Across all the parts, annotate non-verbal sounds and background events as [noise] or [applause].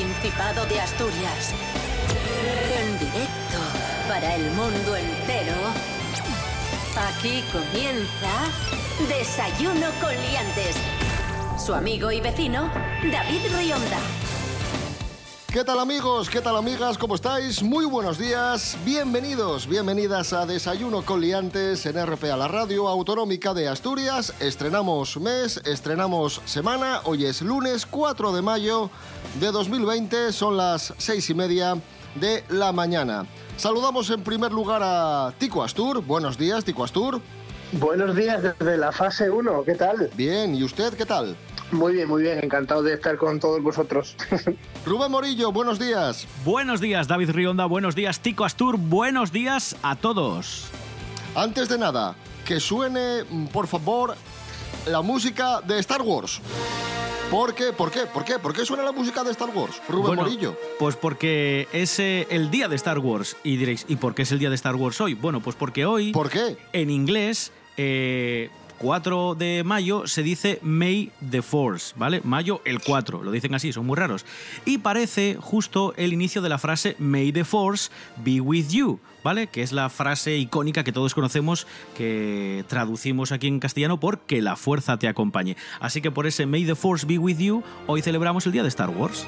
Principado de Asturias. En directo para el mundo entero. Aquí comienza Desayuno con Liantes. Su amigo y vecino, David Rionda. ¿Qué tal amigos? ¿Qué tal amigas? ¿Cómo estáis? Muy buenos días. Bienvenidos, bienvenidas a Desayuno con Liantes en RPA, la radio autonómica de Asturias. Estrenamos mes, estrenamos semana. Hoy es lunes 4 de mayo de 2020. Son las seis y media de la mañana. Saludamos en primer lugar a Tico Astur. Buenos días, Tico Astur. Buenos días desde la fase 1, ¿qué tal? Bien, ¿y usted qué tal? Muy bien, muy bien, encantado de estar con todos vosotros. [laughs] Rubén Morillo, buenos días. Buenos días, David Rionda, buenos días, Tico Astur, buenos días a todos. Antes de nada, que suene, por favor, la música de Star Wars. ¿Por qué? ¿Por qué? ¿Por qué? ¿Por qué suena la música de Star Wars? Rubén Bueno, Morillo. Pues porque es eh, el día de Star Wars. Y diréis, ¿y por qué es el día de Star Wars hoy? Bueno, pues porque hoy, ¿Por qué? en inglés, eh, 4 de mayo, se dice May the Force, ¿vale? Mayo el 4, lo dicen así, son muy raros. Y parece justo el inicio de la frase May the Force be with you, ¿vale? Que es la frase icónica que todos conocemos, que traducimos aquí en castellano por que la fuerza te acompañe. Así que por ese May the Force be with you, hoy celebramos el día de Star Wars.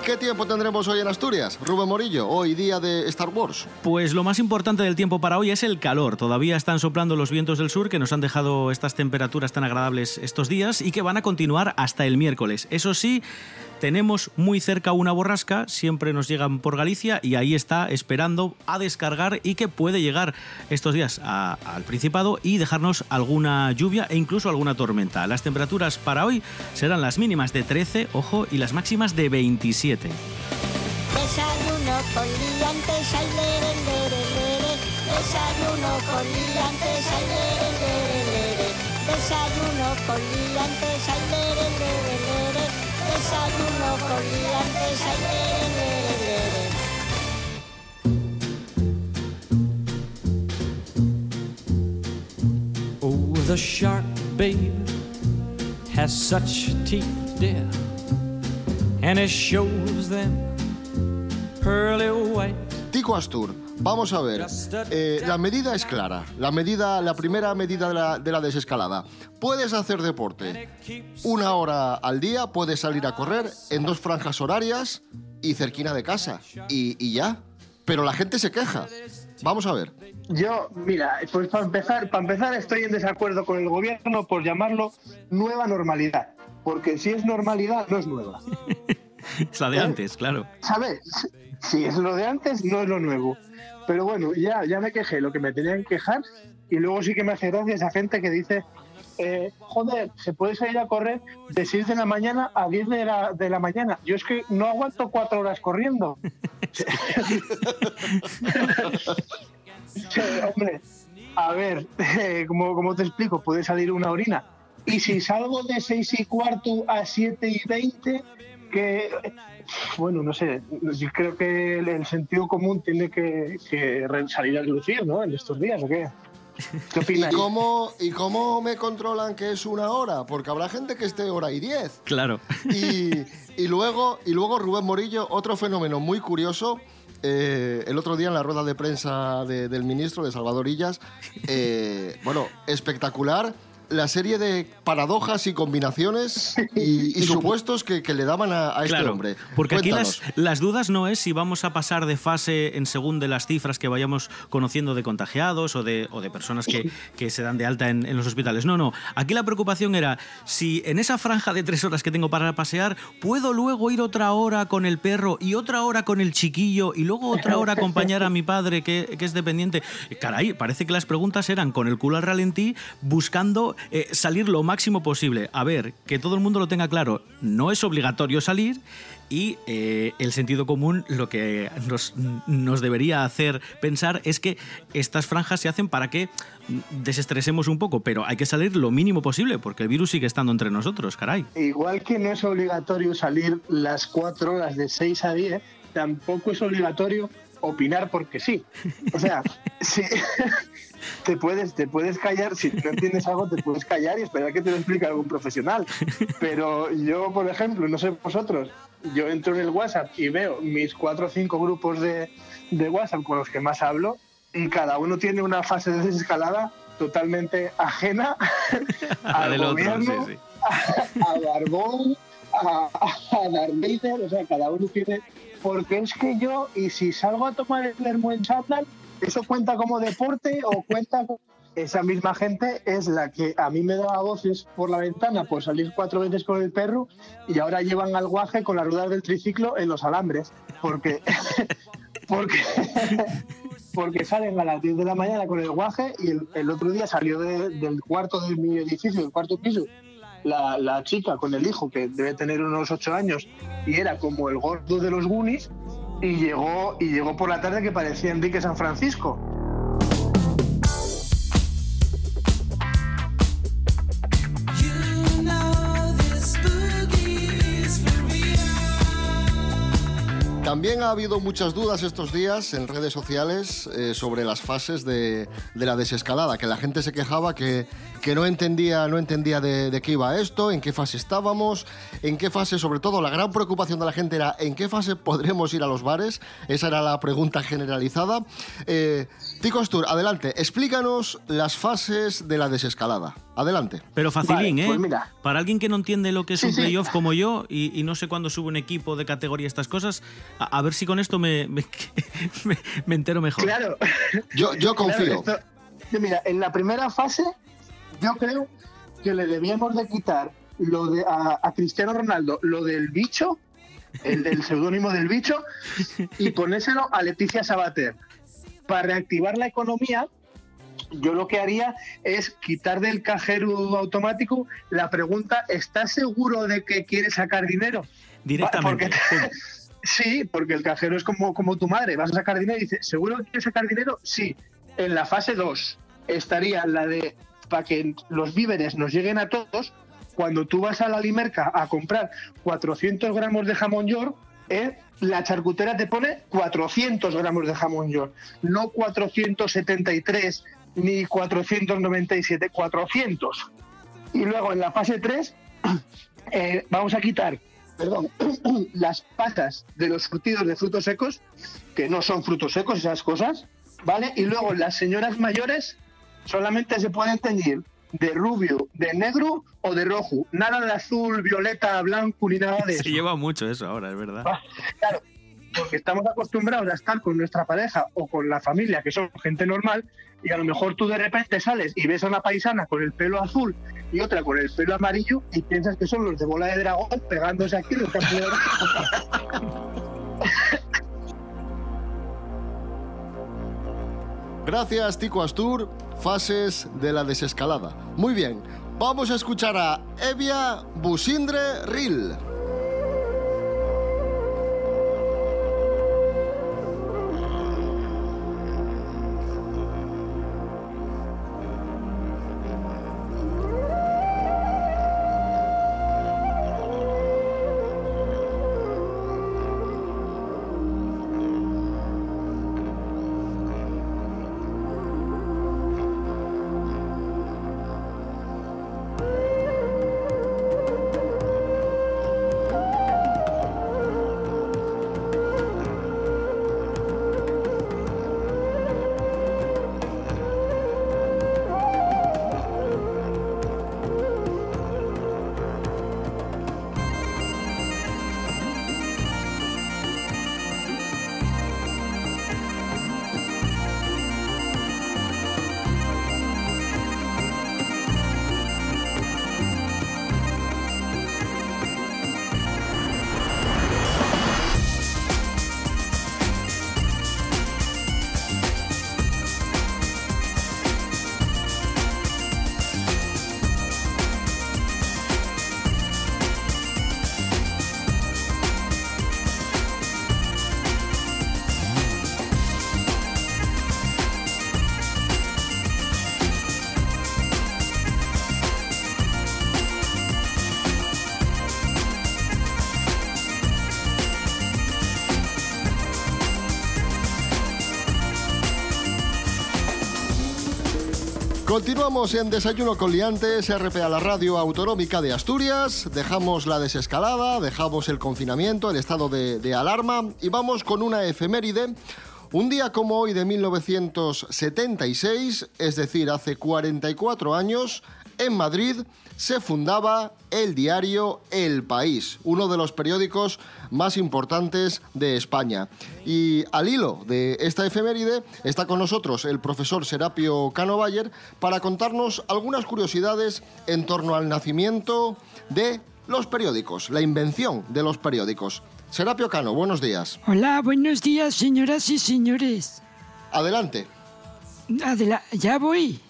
¿Y qué tiempo tendremos hoy en Asturias? Rubén Morillo, hoy día de Star Wars. Pues lo más importante del tiempo para hoy es el calor. Todavía están soplando los vientos del sur que nos han dejado estas temperaturas tan agradables estos días y que van a continuar hasta el miércoles. Eso sí, tenemos muy cerca una borrasca, siempre nos llegan por Galicia y ahí está esperando a descargar y que puede llegar estos días a- al Principado y dejarnos alguna lluvia e incluso alguna tormenta. Las temperaturas para hoy serán las mínimas de 13, ojo, y las máximas de 27. Desayuno con liantes. Desayuno con liantes. Desayuno con liantes, ay, lere, lere. Oh, the shark, babe, has such teeth, dear, and it shows them pearly white. Tico Astur, vamos a ver. Eh, la medida es clara. La medida, la primera medida de la, de la desescalada. Puedes hacer deporte una hora al día, puedes salir a correr en dos franjas horarias y cerquina de casa. Y, y ya. Pero la gente se queja. Vamos a ver. Yo, mira, pues para empezar, para empezar estoy en desacuerdo con el gobierno por llamarlo nueva normalidad, porque si es normalidad no es nueva. [laughs] [laughs] Es la de antes, claro. ¿Sabes? Si es lo de antes, no es lo nuevo. Pero bueno, ya, ya me quejé lo que me tenían que quejar y luego sí que me hace gracia esa gente que dice, eh, joder, se puede salir a correr de 6 de la mañana a 10 de la, de la mañana. Yo es que no aguanto cuatro horas corriendo. [laughs] [laughs] Sí, hombre, a ver, eh, como, como te explico, puede salir una orina. Y si salgo de 6 y cuarto a 7 y 20, que, bueno, no sé, yo creo que el, el sentido común tiene que, que salir a lucir, ¿no? En estos días, ¿o qué? ¿Qué ¿Y opinas? cómo, ¿Y cómo me controlan que es una hora? Porque habrá gente que esté hora y diez. Claro. Y, y luego, y luego Rubén Morillo, otro fenómeno muy curioso. eh, el otro día en la rueda de prensa de- del ministro de Salvador Illas, eh, bueno, espectacular la serie de paradojas y combinaciones y, y supuestos que, que le daban a, a este Claro, hombre. porque aquí las, las dudas no es si vamos a pasar de fase en según de las cifras que vayamos conociendo de contagiados o de, o de personas que, que se dan de alta en, en los hospitales. No, no. Aquí la preocupación era si en esa franja de tres horas que tengo para pasear, puedo luego ir otra hora con el perro y otra hora con el chiquillo y luego otra hora acompañar a mi padre que, que es dependiente. Caray, parece que las preguntas eran con el culo al ralentí buscando eh, salir lo máximo posible. A ver, que todo el mundo lo tenga claro, no es obligatorio salir y eh, el sentido común lo que nos, nos debería hacer pensar es que estas franjas se hacen para que desestresemos un poco, pero hay que salir lo mínimo posible porque el virus sigue estando entre nosotros, caray. Igual que no es obligatorio salir las cuatro horas de 6 a 10, tampoco es obligatorio opinar porque sí. O sea, [laughs] si [laughs] te puedes, te puedes callar, si no entiendes algo, te puedes callar y esperar que te lo explique algún profesional. Pero yo, por ejemplo, no sé vosotros, yo entro en el WhatsApp y veo mis cuatro o cinco grupos de, de WhatsApp con los que más hablo y cada uno tiene una fase de desescalada totalmente ajena [laughs] al del otro, gobierno, sí, sí. a, a Barbón, a, a Darth Vader, o sea, cada uno tiene... Porque es que yo, y si salgo a tomar el vermo en chándal, ¿eso cuenta como deporte o cuenta como... Esa misma gente es la que a mí me daba voces por la ventana por salir cuatro veces con el perro y ahora llevan al guaje con las ruedas del triciclo en los alambres. Porque, [laughs] porque, [laughs] porque salen a las 10 de la mañana con el guaje y el, otro día salió de- del cuarto de mi edificio, del cuarto piso, la, chica con el hijo que debe tener unos 8 años y era como el gordo de los Goonies y llegó, y llegó por la tarde que parecía Enrique San Francisco. También ha habido muchas dudas estos días en redes sociales eh, sobre las fases de, la desescalada, que la gente se quejaba que, no entendía, no entendía de, de qué iba esto, en qué fase estábamos, en qué fase, sobre todo, la gran preocupación de la gente era en qué fase podremos ir a los bares. Esa era la pregunta generalizada. Eh, Tico Astur, adelante, explícanos las fases de la desescalada. Adelante. Pero facilín, Vale, ¿eh? pues mira. Para alguien que no entiende lo que es Sí, un sí. playoff como yo y, y no sé cuándo sube un equipo de categoría estas cosas, a, a ver si con esto me, me, [laughs] me- me entero mejor. Claro. Yo, yo confío. Claro, esto- mira, en la primera fase, yo creo que le debíamos de quitar lo de, a, a Cristiano Ronaldo lo del bicho, el del seudónimo del bicho, y ponérselo a Leticia Sabater. Para reactivar la economía, yo lo que haría es quitar del cajero automático la pregunta, ¿estás seguro de que quieres sacar dinero? Directamente. Porque- Sí, porque el cajero es como, como tu madre. Vas a sacar dinero y dice, ¿seguro que quieres sacar dinero? Sí. En la fase 2 estaría la de para que los víveres nos lleguen a todos. Cuando tú vas a la limerca a comprar 400 gramos de jamón york, ¿eh? la charcutera te pone 400 gramos de jamón york, no 473 ni 497, 400. Y luego en la fase 3 [clears throat] eh, vamos a quitar perdón, [clears throat] las patas de los surtidos de frutos secos, que no son frutos secos esas cosas, ¿vale? Y luego las señoras mayores solamente se pueden teñir de rubio, de negro o de rojo, nada de azul, violeta, blanco ni nada de eso. Se lleva mucho eso ahora, es verdad. Ah, Claro, porque estamos acostumbrados a estar con nuestra pareja o con la familia, que son gente normal, y a lo mejor tú de repente sales y ves a una paisana con el pelo azul y otra con el pelo amarillo y piensas que son los de bola de dragón pegándose aquí los campeones. Gracias, Tico Astur. Fases de la desescalada. Muy bien. Vamos a escuchar a Evia Busindre Ril. Continuamos en Desayuno con Liantes, RPA, la radio autonómica de Asturias. Dejamos la desescalada, dejamos el confinamiento, el estado de, de alarma y vamos con una efeméride. Un día como hoy de 1976, es decir, hace 44 años, en Madrid se fundaba el diario El País, uno de los periódicos más importantes de España. Y al hilo de esta efeméride está con nosotros el profesor Serapio Cano Bayer para contarnos algunas curiosidades en torno al nacimiento de los periódicos, la invención de los periódicos. Serapio Cano, buenos días. Hola, buenos días, señoras y señores. Adelante. Adela ya voy.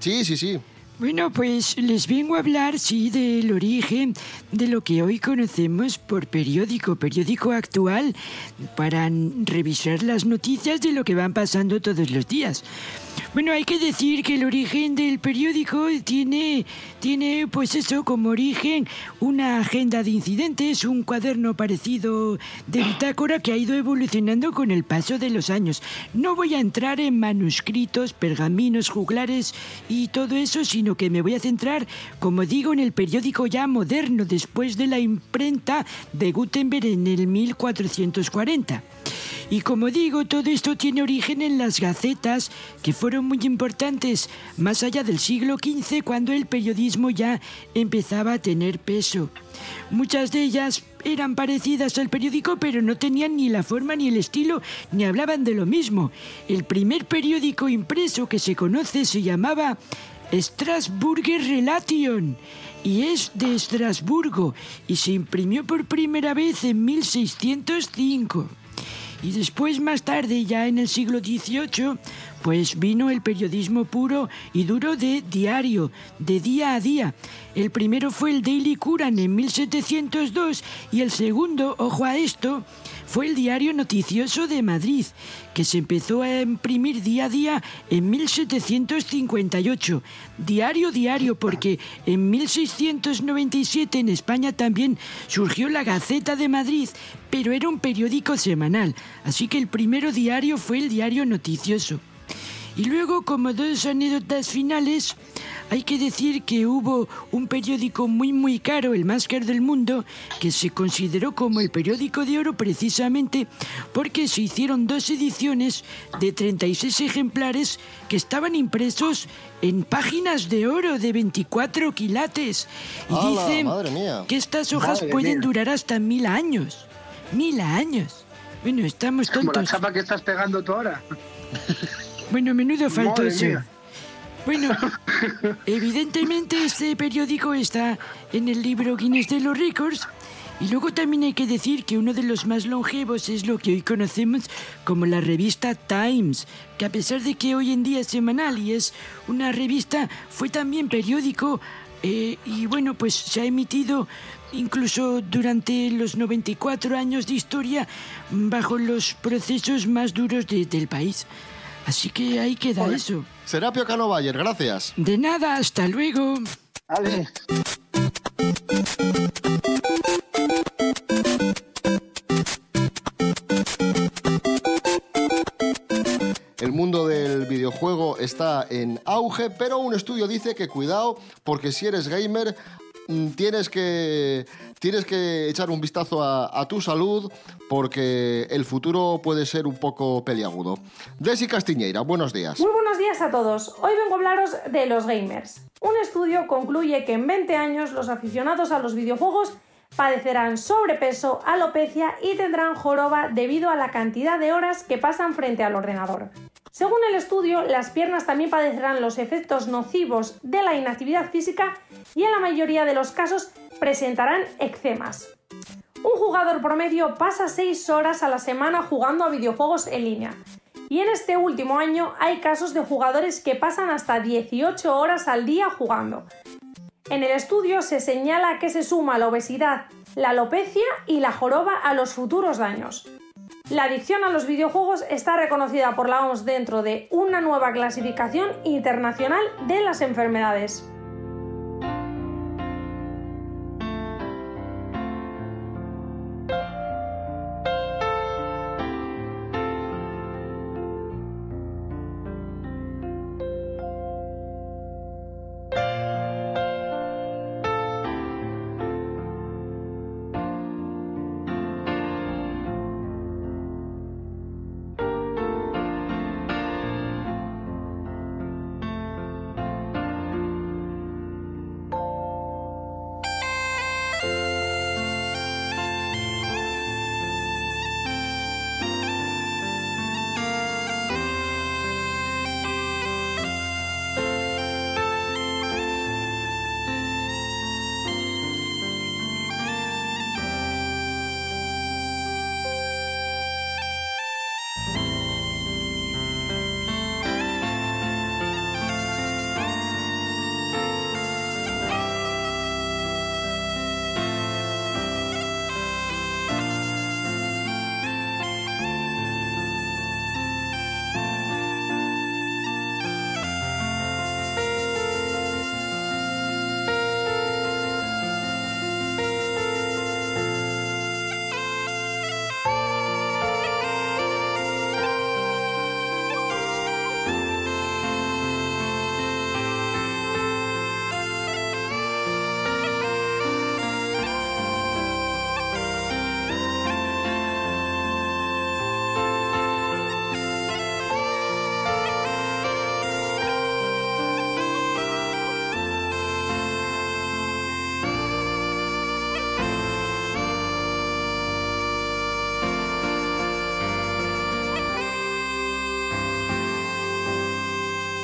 Sí, sí, sí. Bueno, pues les vengo a hablar, sí, del origen de lo que hoy conocemos por periódico, periódico actual, para revisar las noticias de lo que van pasando todos los días. Bueno, hay que decir que el origen del periódico tiene, tiene, pues eso, como origen una agenda de incidentes, un cuaderno parecido de bitácora que ha ido evolucionando con el paso de los años. No voy a entrar en manuscritos, pergaminos, juglares y todo eso, sino que me voy a centrar, como digo, en el periódico ya moderno después de la imprenta de Gutenberg en el 1440. Y como digo, todo esto tiene origen en las gacetas, que fueron muy importantes más allá del siglo XV, cuando el periodismo ya empezaba a tener peso. Muchas de ellas eran parecidas al periódico, pero no tenían ni la forma ni el estilo, ni hablaban de lo mismo. El primer periódico impreso que se conoce se llamaba Strasburger Relation y es de Estrasburgo y se imprimió por primera vez en 1605. Y después, más tarde, ya en el siglo XVIII, pues vino el periodismo puro y duro de diario, de día a día. El primero fue el Daily Curan en 1702 y el segundo, ojo a esto, fue el diario noticioso de Madrid, que se empezó a imprimir día a día en 1758. Diario, diario, porque en 1697 en España también surgió la Gaceta de Madrid, pero era un periódico semanal, así que el primero diario fue el diario noticioso. Y luego, como dos anécdotas finales, hay que decir que hubo un periódico muy muy caro, el más caro del mundo, que se consideró como el periódico de oro precisamente porque se hicieron dos ediciones de 36 ejemplares que estaban impresos en páginas de oro de 24 quilates. Y ¡Hala, dicen madre mía! que estas hojas Madre pueden mía. durar hasta mil años. Mil años. Bueno, estamos Como la tontos. chapa que estás pegando tú ahora. [laughs] Bueno, menudo faltoso. Bueno, [laughs] evidentemente este periódico está en el libro Guinness de los Récords. Y luego también hay que decir que uno de los más longevos es lo que hoy conocemos como la revista Times, que a pesar de que hoy en día es semanal y es una revista, fue también periódico eh, y bueno, pues se ha emitido incluso durante los 94 años de historia bajo los procesos más duros de- del país. Así que ahí queda eso. Serapio Cano Bayer, gracias. De nada, hasta luego. Vale. El mundo del videojuego está en auge, pero un estudio dice que cuidado, porque si eres gamer tienes que, tienes que echar un vistazo a, tu salud, porque el futuro puede ser un poco peliagudo. Desi Castiñeira, buenos días. Muy buenos días a todos. Hoy vengo a hablaros de los gamers. Un estudio concluye que en 20 años los aficionados a los videojuegos padecerán sobrepeso, alopecia y tendrán joroba debido a la cantidad de horas que pasan frente al ordenador. Según el estudio, las piernas también padecerán los efectos nocivos de la inactividad física y en la mayoría de los casos presentarán eczemas. Un jugador promedio pasa 6 horas a la semana jugando a videojuegos en línea. Y en este último año hay casos de jugadores que pasan hasta 18 horas al día jugando. En el estudio se señala que se suma la obesidad, la alopecia y la joroba a los futuros daños. La adicción a los videojuegos está reconocida por la OMS dentro de una nueva clasificación internacional de las enfermedades.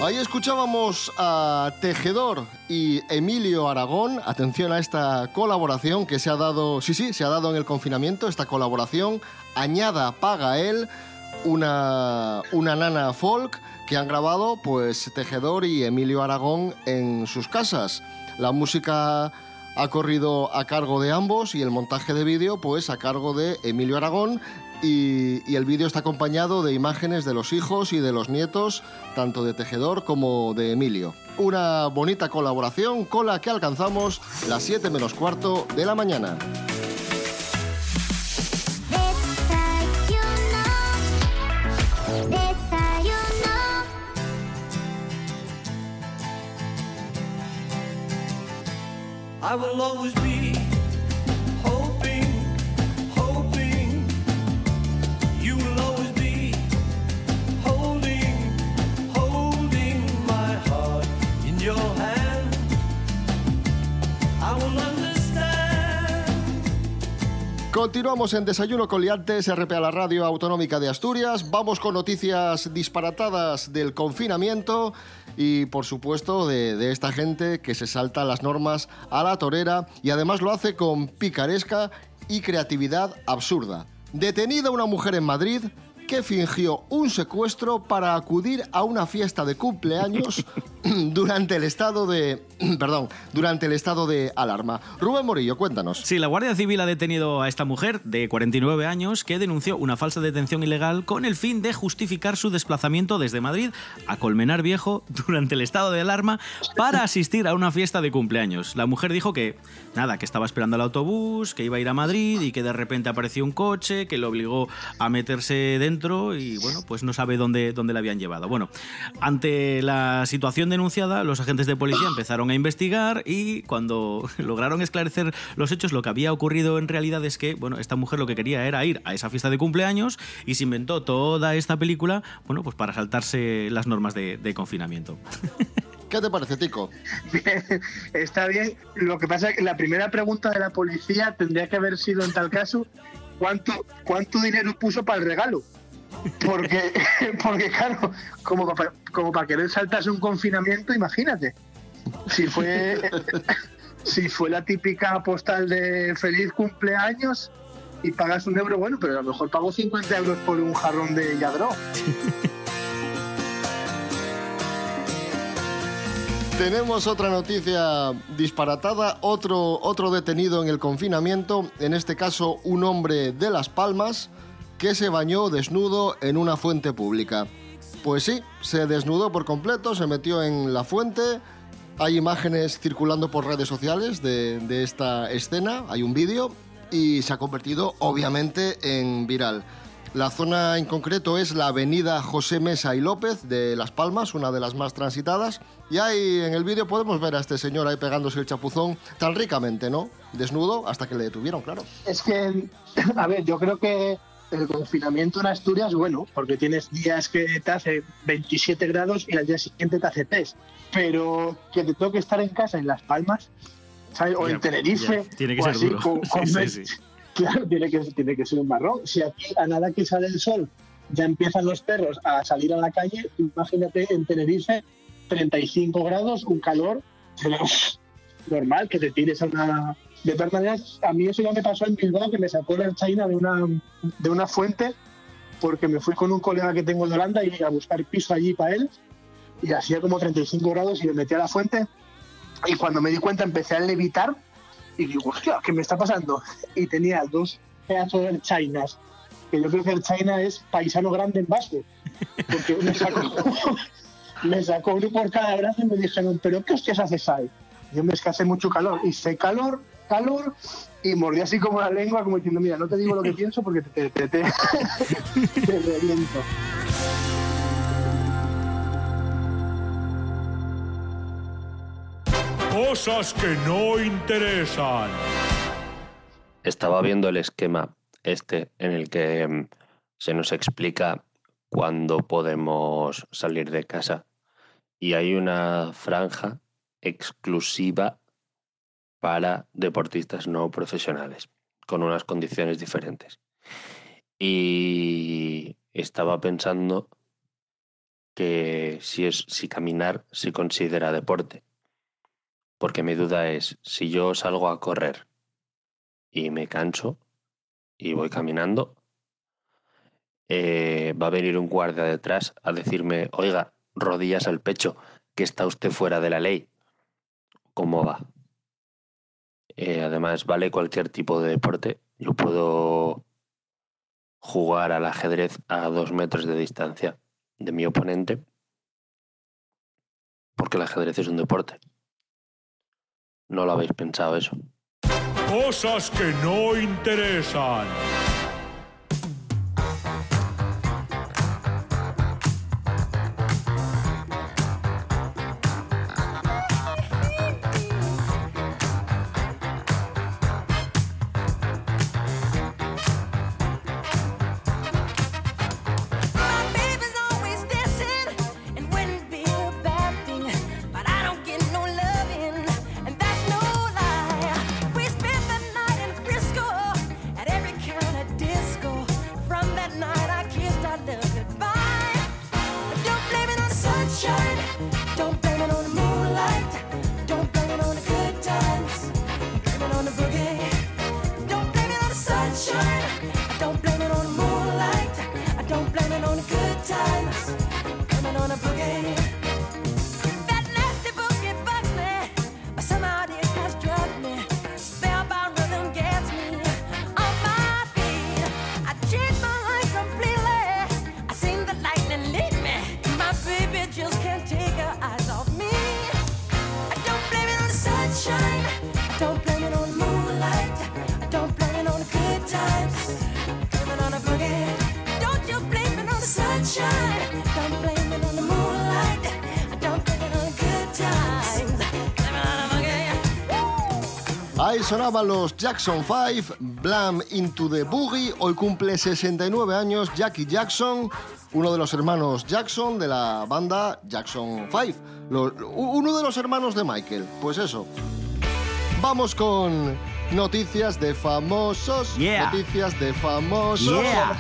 Ahí escuchábamos a Tejedor y Emilio Aragón. Atención a esta colaboración que se ha dado, sí, sí, se ha dado en el confinamiento, esta colaboración. Añada, paga él, una, una nana folk que han grabado pues Tejedor y Emilio Aragón en sus casas. La música ha corrido a cargo de ambos y el montaje de vídeo pues a cargo de Emilio Aragón y, y el vídeo está acompañado de imágenes de los hijos y de los nietos, tanto de Tejedor como de Emilio. Una bonita colaboración con la que alcanzamos las 7 menos cuarto de la mañana. Desayuno, desayuno. I will always be Continuamos en Desayuno con Liantes, RPA la Radio Autonómica de Asturias. Vamos con noticias disparatadas del confinamiento y, por supuesto, de, de esta gente que se salta las normas a la torera y además lo hace con picaresca y creatividad absurda. Detenida una mujer en Madrid que fingió un secuestro para acudir a una fiesta de cumpleaños [laughs] [clears throat] durante el estado de [clears throat] perdón, durante el estado de alarma. Rubén Morillo, cuéntanos. Sí, la Guardia Civil ha detenido a esta mujer de 49 años que denunció una falsa detención ilegal con el fin de justificar su desplazamiento desde Madrid a Colmenar Viejo [laughs] durante el estado de alarma para asistir a una fiesta de cumpleaños. La mujer dijo que nada, que estaba esperando el autobús, que iba a ir a Madrid y que de repente apareció un coche que le obligó a meterse dentro y bueno, pues no sabe dónde, dónde la habían llevado. Bueno, ante la situación denunciada, los agentes de policía empezaron a investigar y cuando [laughs] lograron esclarecer los hechos, lo que había ocurrido en realidad es que, bueno, esta mujer lo que quería era ir a esa fiesta de cumpleaños y se inventó toda esta película, bueno, pues para saltarse las normas de, de confinamiento. [laughs] ¿Qué te parece, Tico? [laughs] Está bien. Lo que pasa es que la primera pregunta de la policía tendría que haber sido en tal caso cuánto, cuánto dinero puso para el regalo. Porque, [laughs] porque claro, como para, como para querer saltarse un confinamiento, imagínate. Si fue, [laughs] si fue la típica postal de feliz cumpleaños y pagas un euro, bueno, pero a lo mejor pago 50 euros por un jarrón de Yadro. [laughs] Tenemos otra noticia disparatada, otro, otro detenido en el confinamiento, en este caso un hombre de Las Palmas que se bañó desnudo en una fuente pública. Pues sí, se desnudó por completo, se metió en la fuente, hay imágenes circulando por redes sociales de, de esta escena, hay un vídeo y se ha convertido obviamente en viral. La zona en concreto es la avenida José Mesa y López de Las Palmas, una de las más transitadas. Y ahí en el vídeo podemos ver a este señor ahí pegándose el chapuzón tan ricamente, ¿no? Desnudo hasta que le detuvieron, claro. Es que, a ver, yo creo que el confinamiento en Asturias, bueno, porque tienes días que te hace 27 grados y al día siguiente te hace test. Pero que te toque estar en casa en Las Palmas, ¿sabes? O Ya, en Tenerife, ya, tiene que o ser así, duro. con- [laughs] con Sí, sí, ve- sí. Claro, tiene que, tiene que ser un marrón. Si aquí a nada que sale el sol ya empiezan los perros a salir a la calle, imagínate en Tenerife 35 grados, un calor, pero, normal que te tires a una... De todas maneras, a mí eso ya me pasó en Bilbao, que me sacó la China de una, de una fuente, porque me fui con un colega que tengo de Holanda y a buscar piso allí para él, y hacía como 35 grados y me metí a la fuente, y cuando me di cuenta empecé a levitar, y digo, hostia, ¿qué me está pasando? Y tenía dos pedazos de chinas, que yo creo que el China es paisano grande en vasco, porque me sacó, [laughs] me sacó uno por cada brazo y me dijeron, ¿pero qué hostias haces ahí? Yo me escasé mucho calor, hice calor, calor, y mordí así como la lengua, como diciendo, mira, no te digo lo que pienso porque te, te, te, [laughs] te reviento. Cosas que no interesan. Estaba viendo el esquema este en el que mm, se nos explica cuándo podemos salir de casa y hay una franja exclusiva para deportistas no profesionales con unas condiciones diferentes. Y estaba pensando que si, es, si caminar se considera deporte. Porque mi duda es, si yo salgo a correr y me canso y voy caminando, eh, va a venir un guardia detrás a decirme, oiga, rodillas al pecho, que está usted fuera de la ley. ¿Cómo va? Eh, además, vale cualquier tipo de deporte. Yo puedo jugar al ajedrez a dos metros de distancia de mi oponente, porque el ajedrez es un deporte. No lo habéis pensado eso. Cosas que no interesan. Sonaban los Jackson 5, Blam Into the Boogie. Hoy cumple 69 años Jackie Jackson, uno de los hermanos Jackson de la banda Jackson 5. Lo- uno de los hermanos de Michael. Pues eso. Vamos con noticias de famosos. Yeah. Noticias de famosos. Yeah.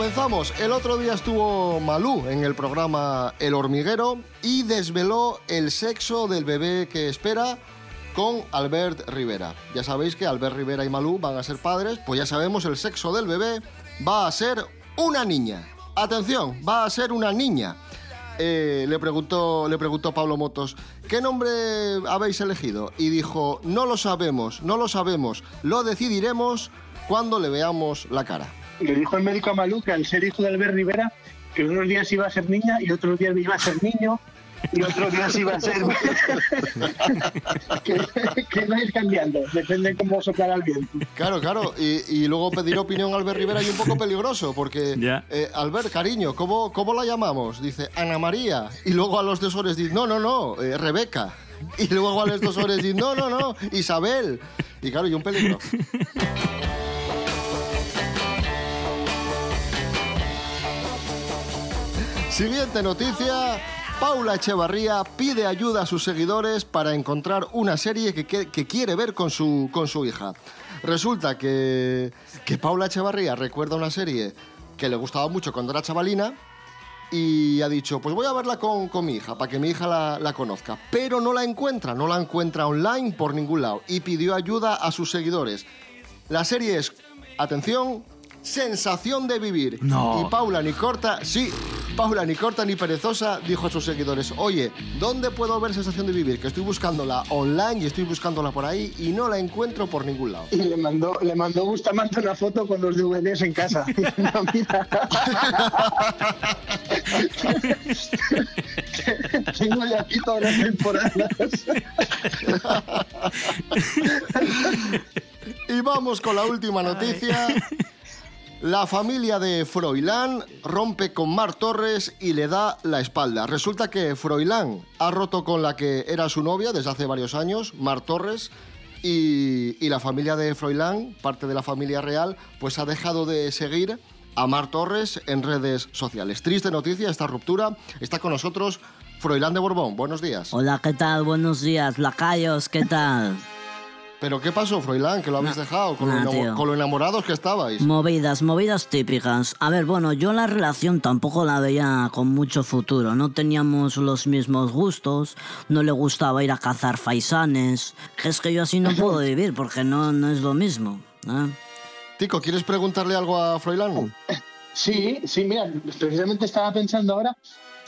Comenzamos. El otro día estuvo Malú en el programa El Hormiguero y desveló el sexo del bebé que espera con Albert Rivera. Ya sabéis que Albert Rivera y Malú van a ser padres, pues ya sabemos el sexo del bebé va a ser una niña. Atención, va a ser una niña. Eh, le, preguntó, le preguntó Pablo Motos, ¿qué nombre habéis elegido? Y dijo, no lo sabemos, no lo sabemos, lo decidiremos cuando le veamos la cara. Le dijo el médico a Malú que al ser hijo de Albert Rivera, que unos días iba a ser niña y otros días iba a ser niño y otros días iba a ser... [laughs] que, que va a ir cambiando, depende cómo soplará el viento. Claro, claro. Y, y luego pedir opinión a Albert Rivera y un poco peligroso, porque Ya. eh, Albert, cariño, ¿cómo, ¿cómo la llamamos? Dice Ana María. Y luego a los tesores dice, no, no, no, eh, Rebeca. Y luego a los tesores dice, no, no, no, Isabel. Y claro, y un peligro. Siguiente noticia. Paula Echevarría pide ayuda a sus seguidores para encontrar una serie que, quiere ver con su, con su hija. Resulta que, que Paula Echevarría recuerda una serie que le gustaba mucho cuando era chavalina y ha dicho, pues voy a verla con, con mi hija, para que mi hija la, la conozca. Pero no la encuentra, no la encuentra online por ningún lado y pidió ayuda a sus seguidores. La serie es, atención, Sensación de Vivir. No. Y Paula ni corta, sí, Paula ni corta ni perezosa dijo a sus seguidores, oye, ¿dónde puedo ver Sensación de Vivir? Que estoy buscándola online y estoy buscándola por ahí y no la encuentro por ningún lado. Y le mandó, le mandó Bustamante una foto con los DVDs en casa. [laughs] No, mira. Tengo ya aquí todas las temporadas. Y vamos con la última noticia. La familia de Froilán rompe con Mar Torres y le da la espalda. Resulta que Froilán ha roto con la que era su novia desde hace varios años, Mar Torres, y, la familia de Froilán, parte de la familia real, pues ha dejado de seguir a Mar Torres en redes sociales. Triste noticia esta ruptura. Está con nosotros Froilán de Borbón. Buenos días. Hola, ¿qué tal? Buenos días, lacayos, ¿qué tal? ¿Pero qué pasó, Froilán? Que lo habéis dejado con, lo nah, con lo enamorados que estabais. Movidas, movidas típicas. A ver, bueno, yo la relación tampoco la veía con mucho futuro. No teníamos los mismos gustos, no le gustaba ir a cazar faisanes. Que Es que yo así no puedo [laughs] vivir porque no, no es lo mismo. ¿eh? Tico, ¿quieres preguntarle algo a Froilán? Sí, sí, mira, precisamente estaba pensando ahora,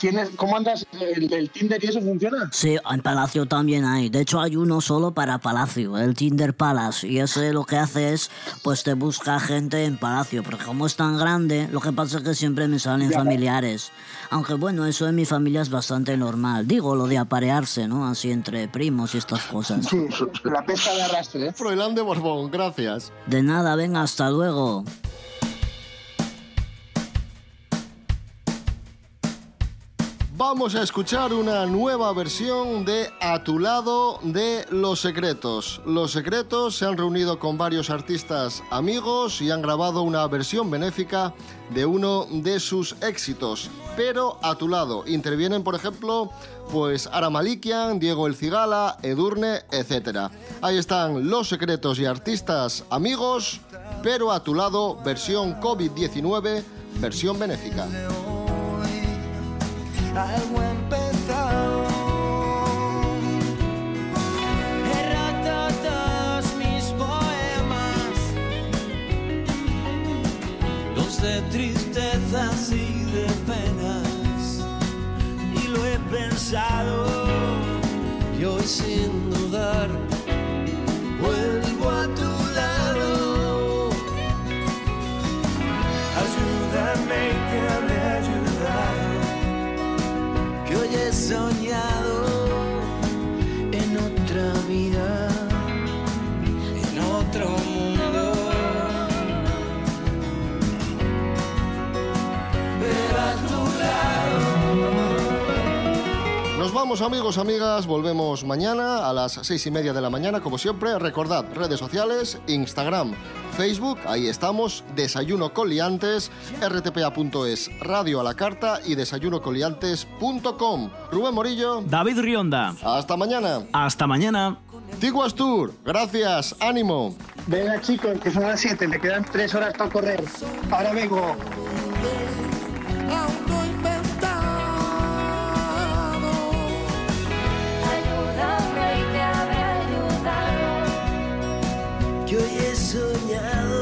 ¿tienes, ¿cómo andas? ¿El, el Tinder y eso funciona? Sí, en Palacio también hay. De hecho, hay uno solo para Palacio, el Tinder Palace. Y ese lo que hace es, pues te busca gente en Palacio. Porque como es tan grande, lo que pasa es que siempre me salen Ya. familiares. Aunque bueno, eso en mi familia es bastante normal. Digo, lo de aparearse, ¿no? Así entre primos y estas cosas. Sí, la pesca de arrastre, ¿eh? Froilán de Borbón, gracias. De nada, venga, hasta luego. Vamos a escuchar una nueva versión de A tu lado de Los Secretos. Los Secretos se han reunido con varios artistas amigos y han grabado una versión benéfica de uno de sus éxitos. Pero a tu lado intervienen, por ejemplo, pues Ara Malikian, Diego El Cigala, Edurne, etc. Ahí están Los Secretos y artistas amigos, pero a tu lado versión COVID-19, versión benéfica. Algo empezado. He todos mis poemas, los de tristezas y de penas, y lo he pensado. Y hoy sin hoy Nos vamos amigos, amigas, volvemos mañana a las seis y media de la mañana, como siempre. Recordad, redes sociales, Instagram, Facebook, ahí estamos, Desayuno Coliantes, rtpa.es, Radio a la Carta y desayunocoliantes.com. Rubén Morillo, David Rionda. hasta mañana. Hasta mañana. Tigo Astur, gracias, ánimo. Venga, chicos, que son las 7, me quedan 3 horas para correr. Ahora vengo. soñado.